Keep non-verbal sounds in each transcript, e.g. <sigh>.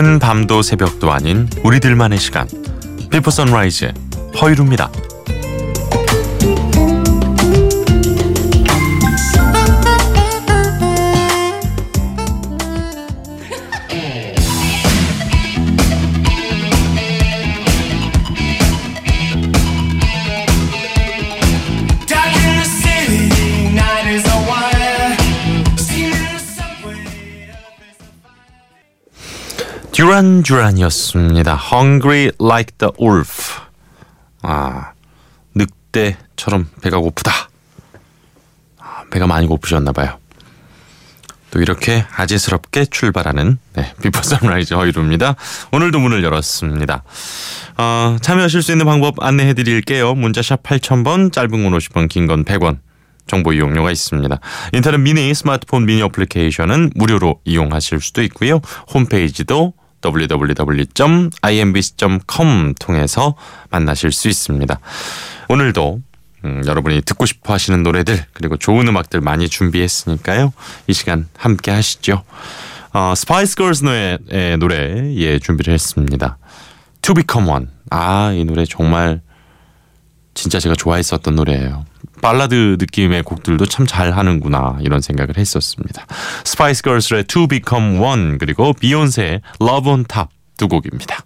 지금은 밤도 새벽도 아닌 우리들만의 시간. 비포 선라이즈 허이루입니다. 듀란 듀란이었습니다. Hungry like the wolf. 아 늑대처럼 배가 고프다. 아, 배가 많이 고프셨나 봐요. 또 이렇게 아재스럽게 출발하는 네, 비포 선라이즈 허일후입니다. 오늘도 문을 열었습니다. 어, 참여하실 수 있는 방법 안내해 드릴게요. 문자샵 8000번, 짧은 건 50원, 긴 건 100원. 정보 이용료가 있습니다. 인터넷 미니, 스마트폰 미니 어플리케이션은 무료로 이용하실 수도 있고요. 홈페이지도 www.imbc.com 통해서 만나실 수 있습니다. 오늘도 음, 여러분이 듣고 싶어 하시는 노래들 그리고 좋은 음악들 많이 준비했으니까요. 이 시간 함께 하시죠. 어, 스파이스 걸스 노래의 노래 예 준비를 했습니다. To Become One. 아, 이 노래 정말 진짜 제가 좋아했었던 노래예요. 발라드 느낌의 곡들도 참 잘하는구나 이런 생각을 했었습니다. 스파이스 걸스의 To Become One 그리고 비욘세의 Love on Top 두 곡입니다.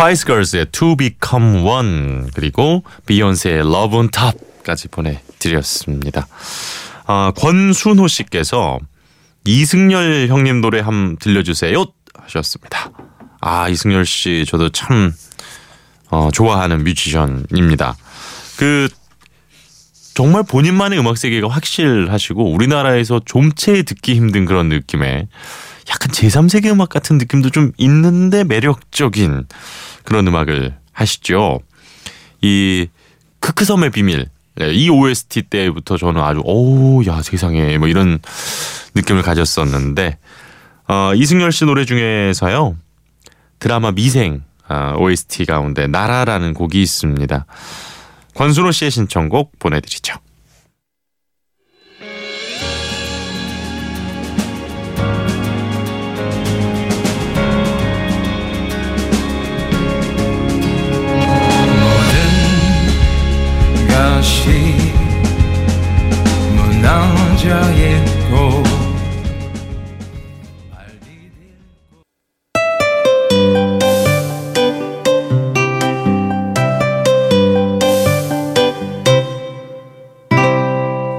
스파이스 걸스의 To Become One 그리고 비욘세의 Love on Top까지 보내드렸습니다. 아, 권순호 씨께서 이승열 형님 노래 한번 들려주세요 하셨습니다. 아 이승열 씨 저도 참 어, 좋아하는 뮤지션입니다. 그 정말 본인만의 음악 세계가 확실하시고 우리나라에서 좀체 듣기 힘든 그런 느낌의 약간 제3세계 음악 같은 느낌도 좀 있는데 매력적인 그런 음악을 하시죠. 이 크크섬의 비밀 네, 이 OST 때부터 저는 아주 오야 세상에 뭐 이런 느낌을 가졌었는데 어, 이승열 씨 노래 중에서요 드라마 미생 아, OST 가운데 나라라는 곡이 있습니다. 권순호 씨의 신청곡 보내드리죠. 무너져 있고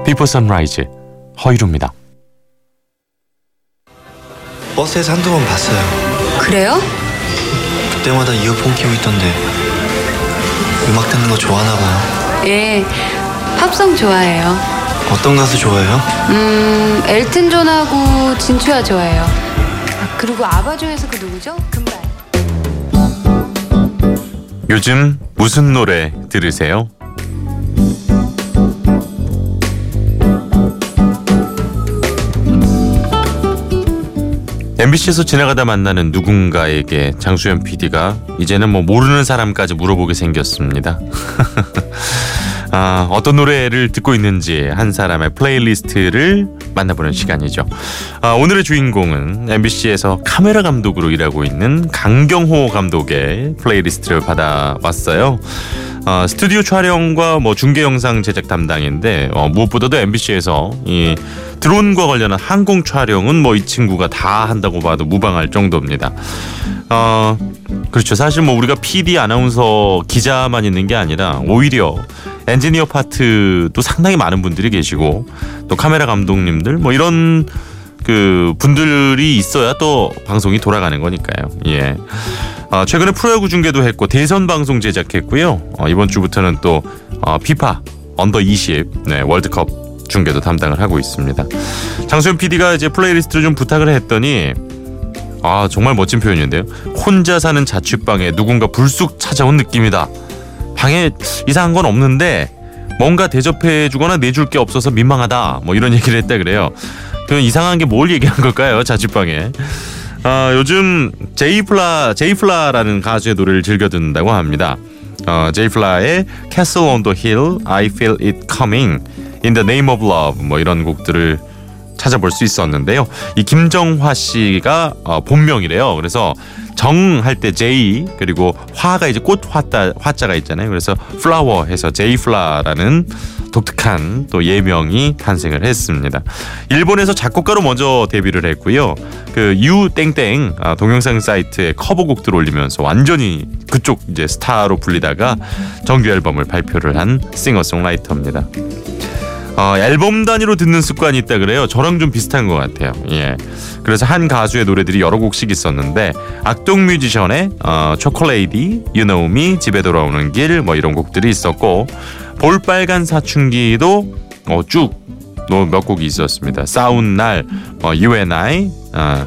비포 선라이즈 허일후입니다. 버스에서 한두 번 봤어요. 그래요? 그때마다 이어폰 끼고 있던데 음악 듣는 거 좋아하나 봐요. 예, 팝송 좋아해요. 어떤 가수 좋아해요? 음, 엘튼 존하고 진추하 좋아해요. 아, 그리고 아바 중에서 그 누구죠? 금발. 요즘 무슨 노래 들으세요? MBC에서 지나가다 만나는 누군가에게 장수현 PD가 이제는 뭐 모르는 사람까지 물어보게 생겼습니다. <laughs> 아, 어떤 노래를 듣고 있는지 한 사람의 플레이리스트를 만나보는 시간이죠. 아, 오늘의 주인공은 MBC에서 카메라 감독으로 일하고 있는 강경호 감독의 플레이리스트를 받아왔어요. 어, 스튜디오 촬영과 뭐 중계 영상 제작 담당인데 어, 무엇보다도 MBC에서 이 드론과 관련한 항공 촬영은 뭐 이 친구가 다 한다고 봐도 무방할 정도입니다. 어, 그렇죠. 사실 뭐 우리가 PD, 아나운서, 기자만 있는 게 아니라 오히려 엔지니어 파트도 상당히 많은 분들이 계시고 또 카메라 감독님들 뭐 이런 그 분들이 있어야 또 방송이 돌아가는 거니까요. 예. 어, 최근에 프로야구 중계도 했고 대선 방송 제작했고요. 어, 이번 주부터는 또 어, 피파 under 20 네, 월드컵 중계도 담당을 하고 있습니다. 장수현 PD가 이제 플레이리스트를 좀 부탁을 했더니 아 정말 멋진 표현인데요. 혼자 사는 자취방에 누군가 불쑥 찾아온 느낌이다. 방에 이상한 건 없는데 뭔가 대접해주거나 내줄 게 없어서 민망하다. 뭐 이런 얘기를 했다 그래요. 그 이상한 게 뭘 얘기한 걸까요? 자취방에. 아, 요즘 제이플라 제이플라라는 가수의 노래를 즐겨 듣는다고 합니다. 어, 제이플라의 Castle on the Hill, I Feel It Coming, In the Name of Love 뭐 이런 곡들을 찾아볼 수 있었는데요. 이 김정화 씨가 어, 본명이래요. 그래서 정 할 때 제이 그리고 화가 이제 꽃 화자 화자가 있잖아요. 그래서 flower 해서 제이플라라는 독특한 또 예명이 탄생을 했습니다. 일본에서 작곡가로 먼저 데뷔를 했고요. 그 유땡땡 아, 동영상 사이트에 커버곡들 올리면서 완전히 그쪽 이제 스타로 불리다가 정규 앨범을 발표를 한 싱어송라이터입니다. 어, 앨범 단위로 듣는 습관이 있다 그래요. 저랑 좀 비슷한 것 같아요. 예. 그래서 한 가수의 노래들이 여러 곡씩 있었는데 악동 뮤지션의 어, 초콜레이디, You Know 집에 돌아오는 길 뭐 이런 곡들이 있었고 볼빨간 사춘기도 어, 쭉몇 곡이 있었습니다. 싸운 날, 어, You and I, 어,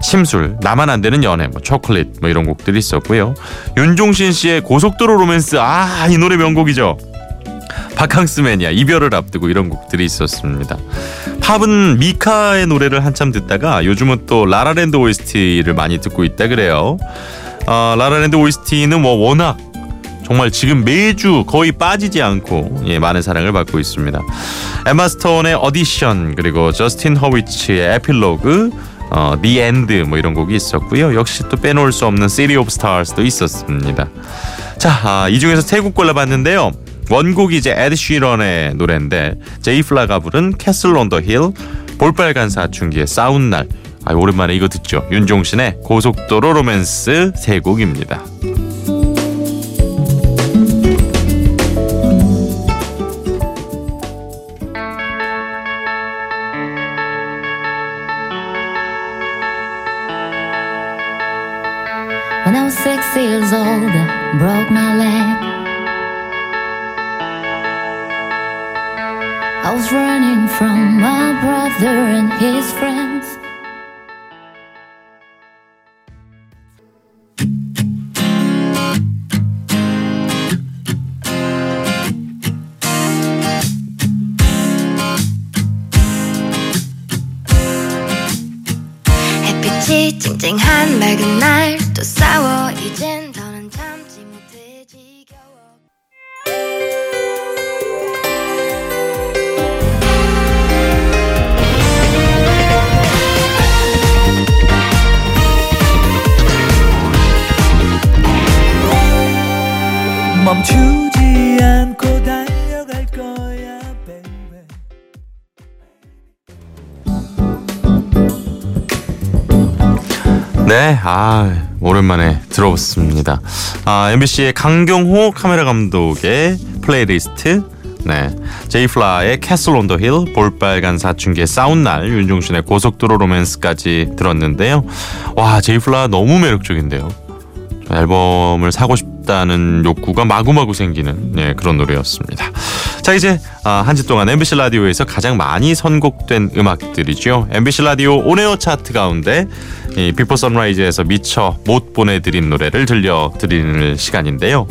심술, 나만 안 되는 연애, 뭐 초콜릿 뭐 이런 곡들이 있었고요. 윤종신 씨의 고속도로 로맨스, 아 이 노래 명곡이죠. 바캉스맨이야 이별을 앞두고 이런 곡들이 있었습니다. 팝은 미카의 노래를 한참 듣다가 요즘은 또 라라랜드 OST를 많이 듣고 있다 그래요. 어, 라라랜드 OST는 뭐 워낙 정말 지금 매주 거의 빠지지 않고 예, 많은 사랑을 받고 있습니다. 에마 스톤의 Audition 그리고 저스틴 허위츠의 Epilogue 어, The End 뭐 이런 곡이 있었고요. 역시 또 빼놓을 수 없는 City of Stars도 있었습니다. 자, 아, 이 중에서 세 곡 골라봤는데요. 원곡이 이제 에드 쉬런의 노래인데 제이플라가 부른 Castle on the Hill, 볼빨간 사춘기의 싸운 날. 아, 오랜만에 이거 듣죠. 윤종신의 고속도로 로맨스 세 곡입니다. 쨍쨍한 맑은 날 또 싸워. 이젠 더는 참지 못해 지겨워. 멈추지 않고 달 네, 아 오랜만에 들어봤습니다. 아 MBC의 강경호 카메라 감독의 플레이리스트, 네 제이플라의 Castle on the Hill, 볼빨간 사춘기의 싸운 날, 윤종신의 고속도로 로맨스까지 들었는데요. 와 제이플라 너무 매력적인데요. 앨범을 사고 싶다는 욕구가 마구마구 생기는 네, 그런 노래였습니다. 자 이제 아, 한주 동안 MBC 라디오에서 가장 많이 선곡된 음악들이죠. MBC 라디오 on-air 차트 가운데 이 Before Sunrise에서 미처 못 보내드린 노래를 들려드리는 시간인데요.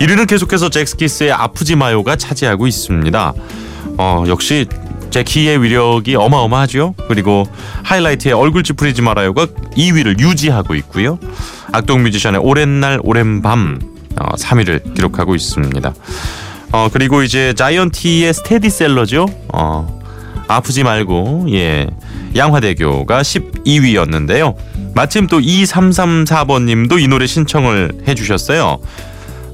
1위는 계속해서 젝스키스의 아프지 마요가 차지하고 있습니다. 어, 역시 젝키의 위력이 어마어마하죠. 그리고 하이라이트의 얼굴 찌푸리지 말아요가 2위를 유지하고 있고요. 악동 뮤지션의 오랜 날 오랜 밤 어, 3위를 기록하고 있습니다. 어, 그리고 이제 자이언티의 스테디셀러죠. 어, 아프지 말고 예 양화대교가 12위였는데요. 마침 또 2334번님도 이 노래 신청을 해주셨어요.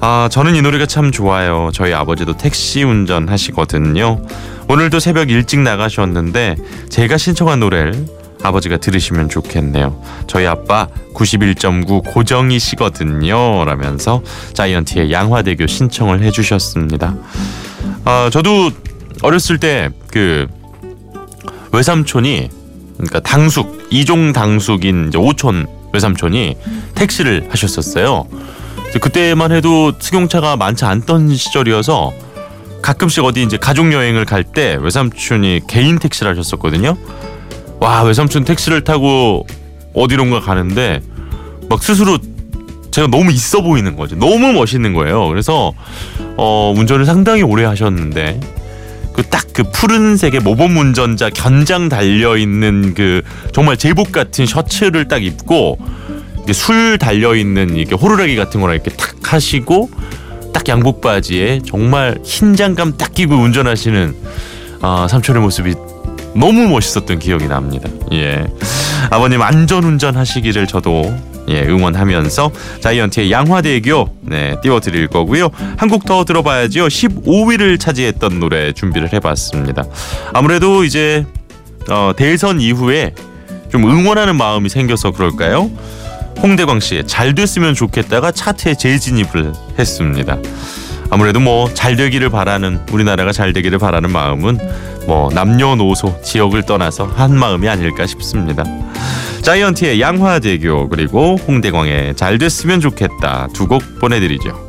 아 저는 이 노래가 참 좋아요. 저희 아버지도 택시 운전하시거든요. 오늘도 새벽 일찍 나가셨는데 제가 신청한 노래를 아버지가 들으시면 좋겠네요. 저희 아빠 91.9 고정이시거든요. 라면서 자이언티의 양화대교 신청을 해주셨습니다. 아 저도 어렸을 때 그 외삼촌이 그러니까 당숙 이종 당숙인 이제 오촌 외삼촌이 택시를 하셨었어요. 그때만 해도 승용차가 많지 않던 시절이어서 가끔씩 어디 이제 가족 여행을 갈 때 외삼촌이 개인 택시를 하셨었거든요. 와 외삼촌 택시를 타고 어디론가 가는데 막 스스로 제가 너무 있어 보이는 거죠. 너무 멋있는 거예요. 그래서 어, 운전을 상당히 오래 하셨는데 그 딱그 푸른색의 모범 운전자 견장 달려 있는 그 정말 제복 같은 셔츠를 딱 입고 술 달려 있는 이게 호루라기 같은 거랑 이렇게 탁 하시고 딱 양복 바지에 정말 흰 장갑 딱 끼고 운전하시는 아, 삼촌의 모습이 너무 멋있었던 기억이 납니다. 예. 아버님 안전 운전하시기를 저도 예, 응원하면서 자이언티의 양화대교 네, 띄워드릴 거고요. 한 곡 더 들어봐야지요. 15위를 차지했던 노래 준비를 해봤습니다. 아무래도 이제 어, 대선 이후에 좀 응원하는 마음이 생겨서 그럴까요? 홍대광 씨의 잘 됐으면 좋겠다가 차트에 재진입을 했습니다. 아무래도 뭐 잘 되기를 바라는 우리나라가 잘 되기를 바라는 마음은 뭐 남녀노소 지역을 떠나서 한 마음이 아닐까 싶습니다. 자이언티의 양화대교 그리고 홍대광의 잘 됐으면 좋겠다 두 곡 보내드리죠.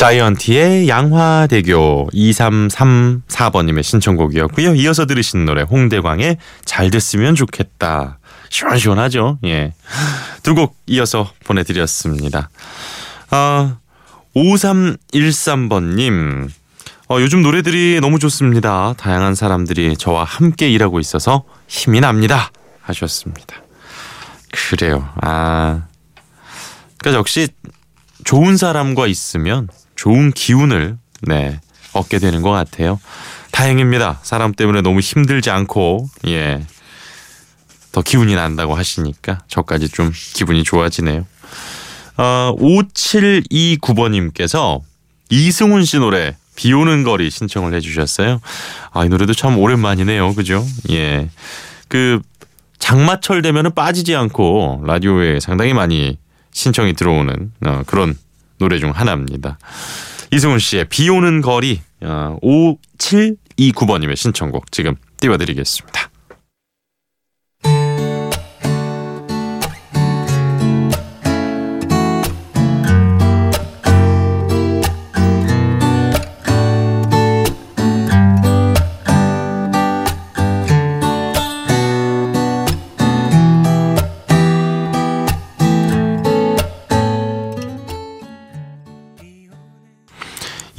자이언티의 양화대교 2334번님의 신청곡이었고요. 이어서 들으신 노래 홍대광의 잘 됐으면 좋겠다. 시원시원하죠. 예. 두 곡 이어서 보내드렸습니다. 아, 5313번님. 어, 요즘 노래들이 너무 좋습니다. 다양한 사람들이 저와 함께 일하고 있어서 힘이 납니다. 하셨습니다. 그래요. 아. 그러니까 역시 좋은 사람과 있으면 좋은 기운을 네 얻게 되는 것 같아요. 다행입니다. 사람 때문에 너무 힘들지 않고 예. 더 기운이 난다고 하시니까 저까지 좀 기분이 좋아지네요. 어, 5729번님께서 이승훈 씨 노래 비 오는 거리 신청을 해주셨어요. 아, 이 노래도 참 오랜만이네요. 그죠? 예. 그 장마철 되면은 빠지지 않고 라디오에 상당히 많이 신청이 들어오는 어, 그런 노래 중 하나입니다. 이승훈 씨의 비 오는 거리 어, 5729번님의 신청곡 지금 띄워드리겠습니다.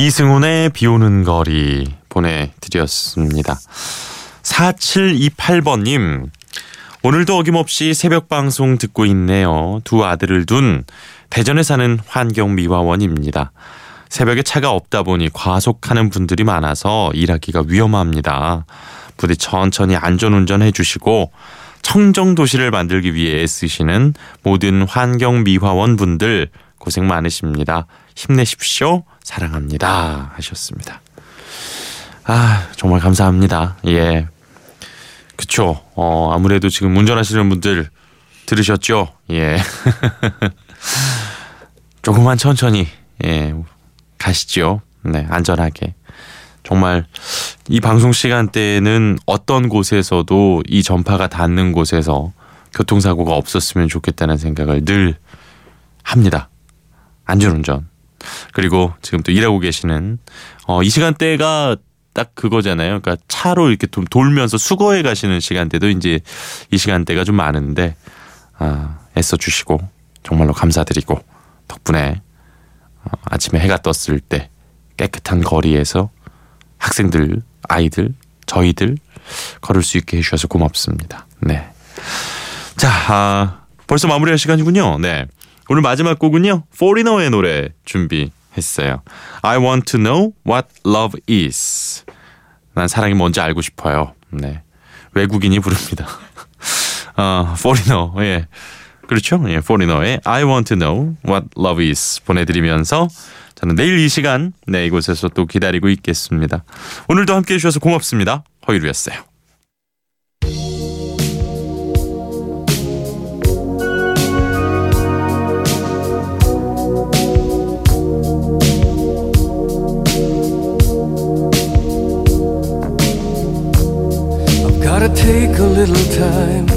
이승훈의 비 오는 거리 보내드렸습니다. 4728번님, 오늘도 어김없이 새벽 방송 듣고 있네요. 두 아들을 둔 대전에 사는 환경미화원입니다. 새벽에 차가 없다 보니 과속하는 분들이 많아서 일하기가 위험합니다. 부디 천천히 안전운전 해주시고 청정 도시를 만들기 위해 애쓰시는 모든 환경미화원 분들 고생 많으십니다. 힘내십시오. 사랑합니다. 하셨습니다. 아, 정말 감사합니다. 예. 그쵸. 어, 아무래도 지금 운전하시는 분들 들으셨죠? 예. <laughs> 조금만 천천히, 예, 가시죠. 네, 안전하게. 정말 이 방송 시간대에는 어떤 곳에서도 이 전파가 닿는 곳에서 교통사고가 없었으면 좋겠다는 생각을 늘 합니다. 안전운전. 그리고 지금 또 일하고 계시는 어, 이 시간대가 딱 그거잖아요. 그러니까 차로 이렇게 좀 돌면서 수거해 가시는 시간대도 이제 이 시간대가 좀 많은데 아, 애써 주시고 정말로 감사드리고 덕분에 어, 아침에 해가 떴을 때 깨끗한 거리에서 학생들, 아이들, 저희들 걸을 수 있게 해주셔서 고맙습니다. 네. 자, 아, 벌써 마무리할 시간이군요. 네. 오늘 마지막 곡은요. 포리너의 노래 준비해 했어요. I want to know what love is. 난 사랑이 뭔지 알고 싶어요. 네. 외국인이 부릅니다. <laughs> 어, foreigner. 예. 그렇죠? 예, foreigner의 I want to know what love is 보내드리면서 저는 내일 이 시간 네 이곳에서 또 기다리고 있겠습니다. 오늘도 함께해 주셔서 고맙습니다. 허유루였어요. Take a little time.